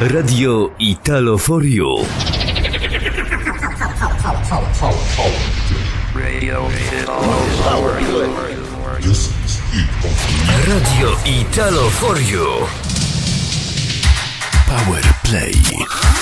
Radio Italo for You. Radio Italo for You. Power Play.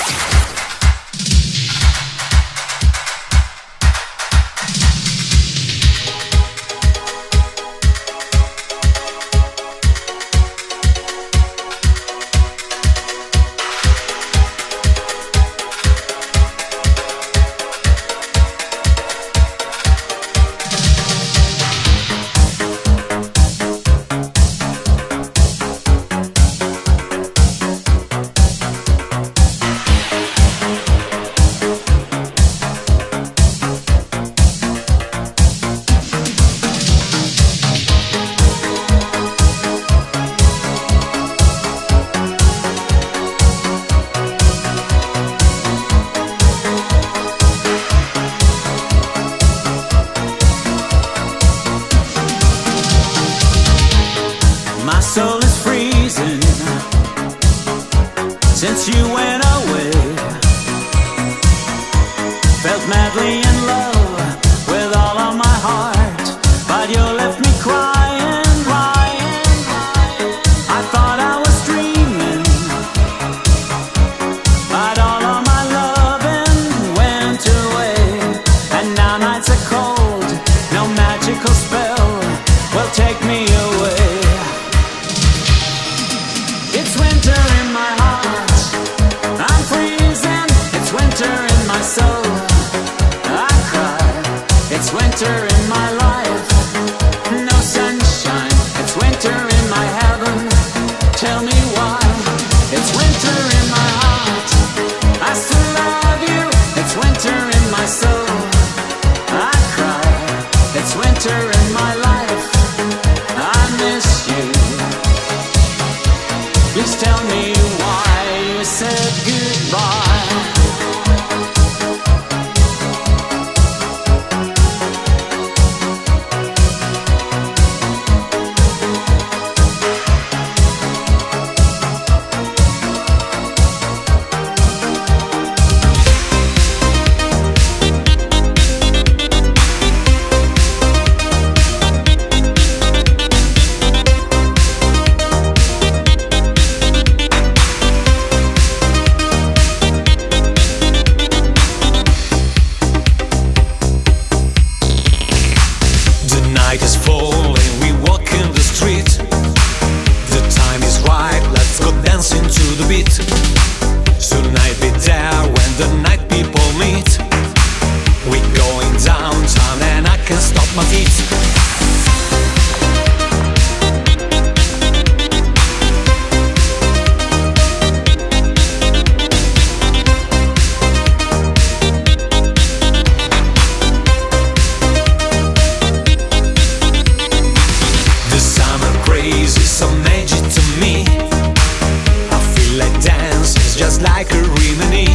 dance is just like a remedy.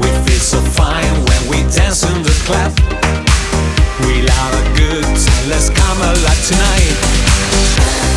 We feel so fine when we dance in the club. We love a good time, let's come alive tonight.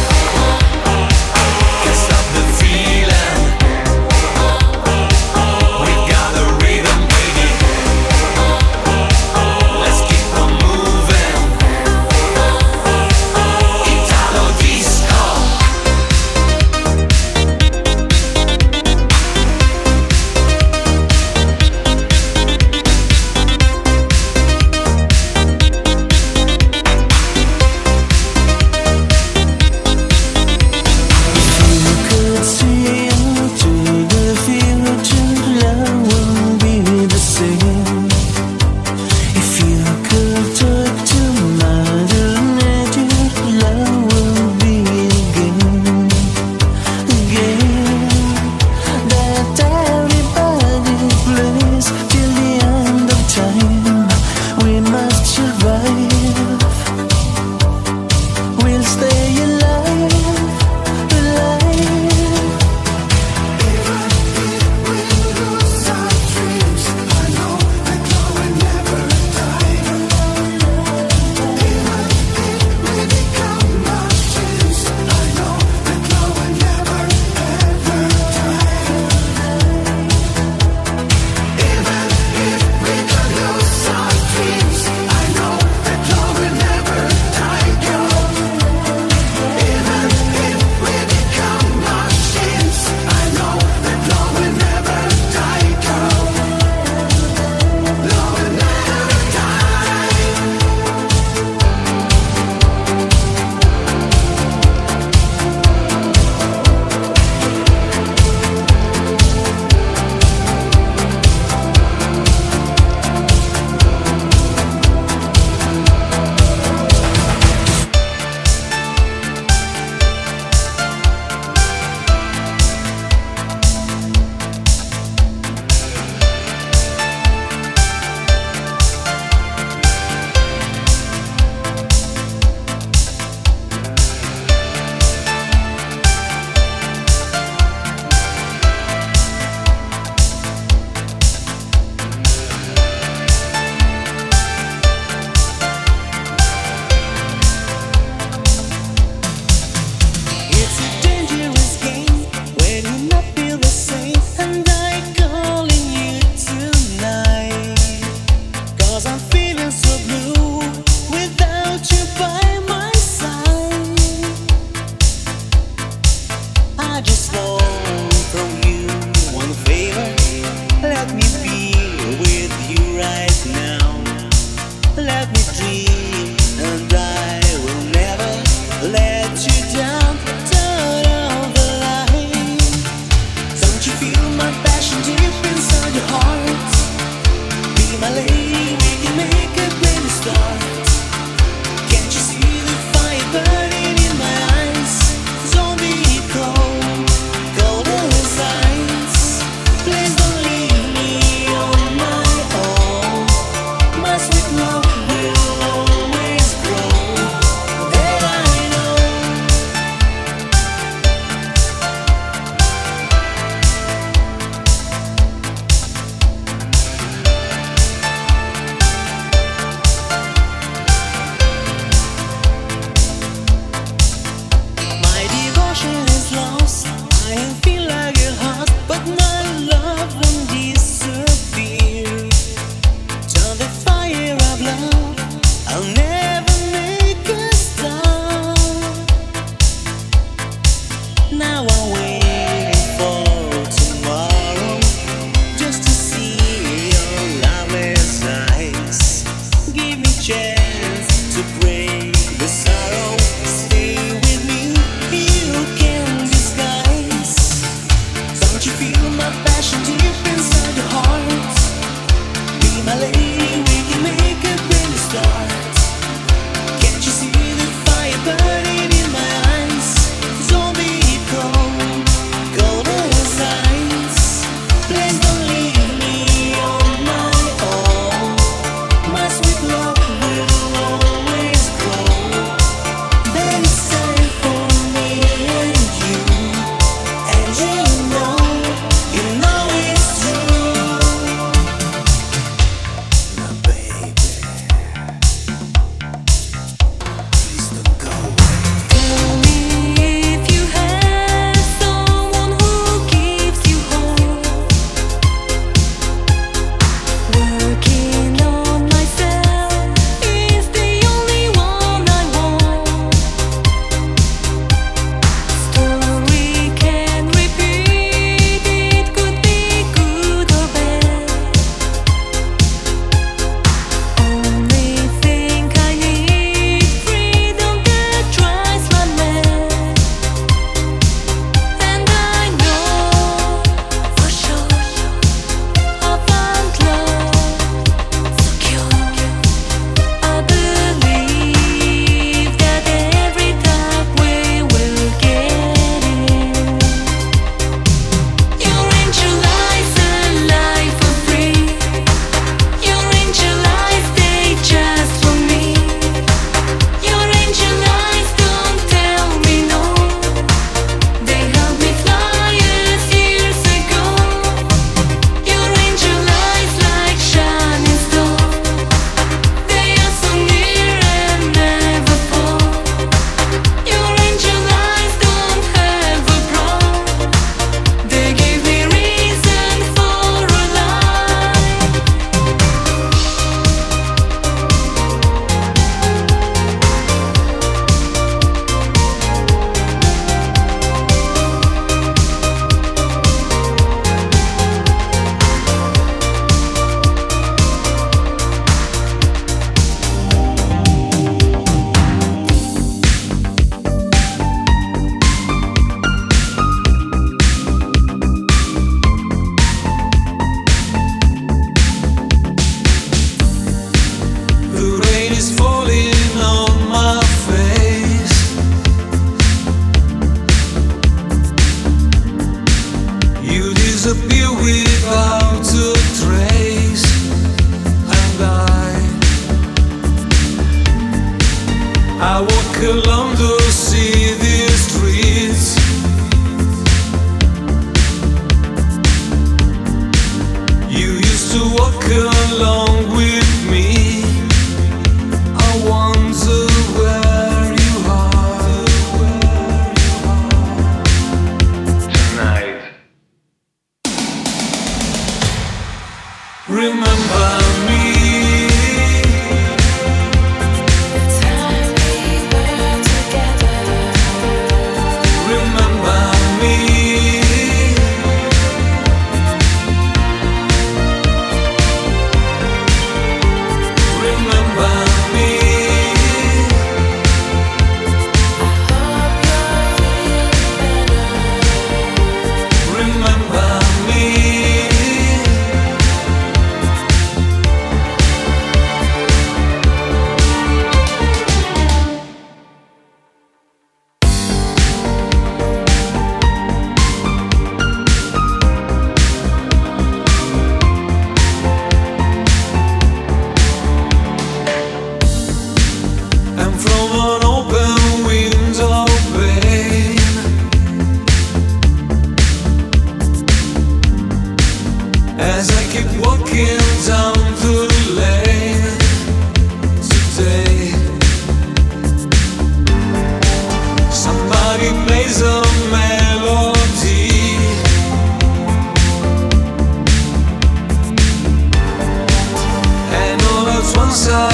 walk along.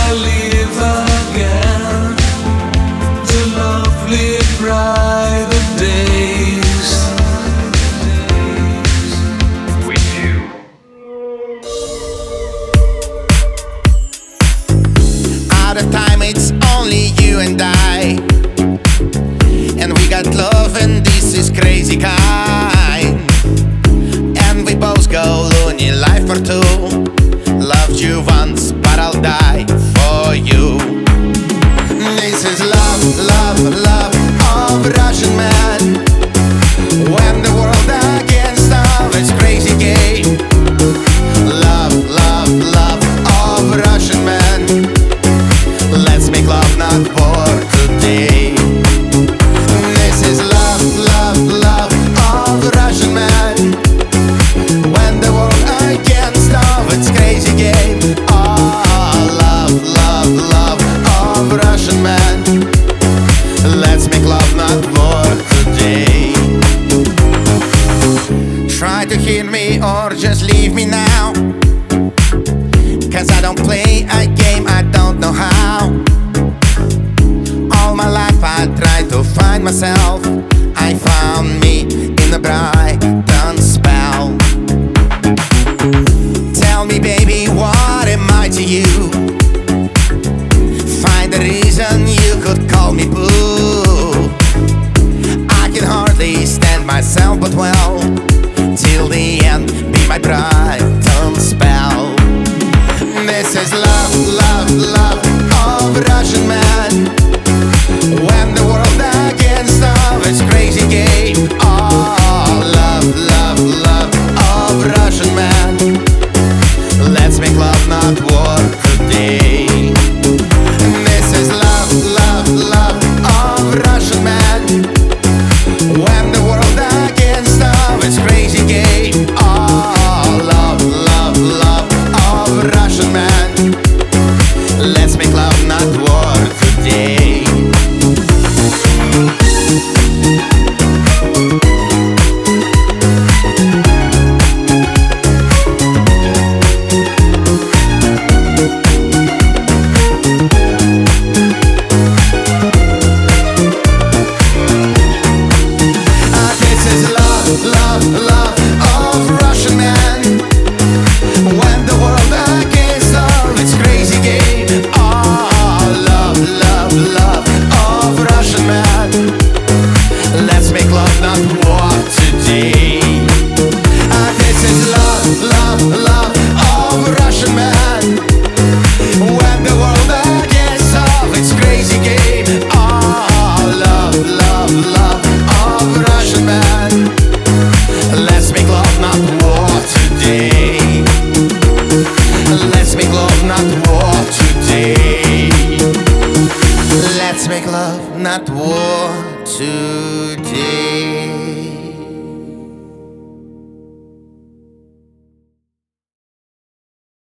Valley. Baby, what am I to you? Find the reason you could call me boo. I can hardly stand myself, but well, till the end, be my Brighton spell. This is love, love, love of Russian man.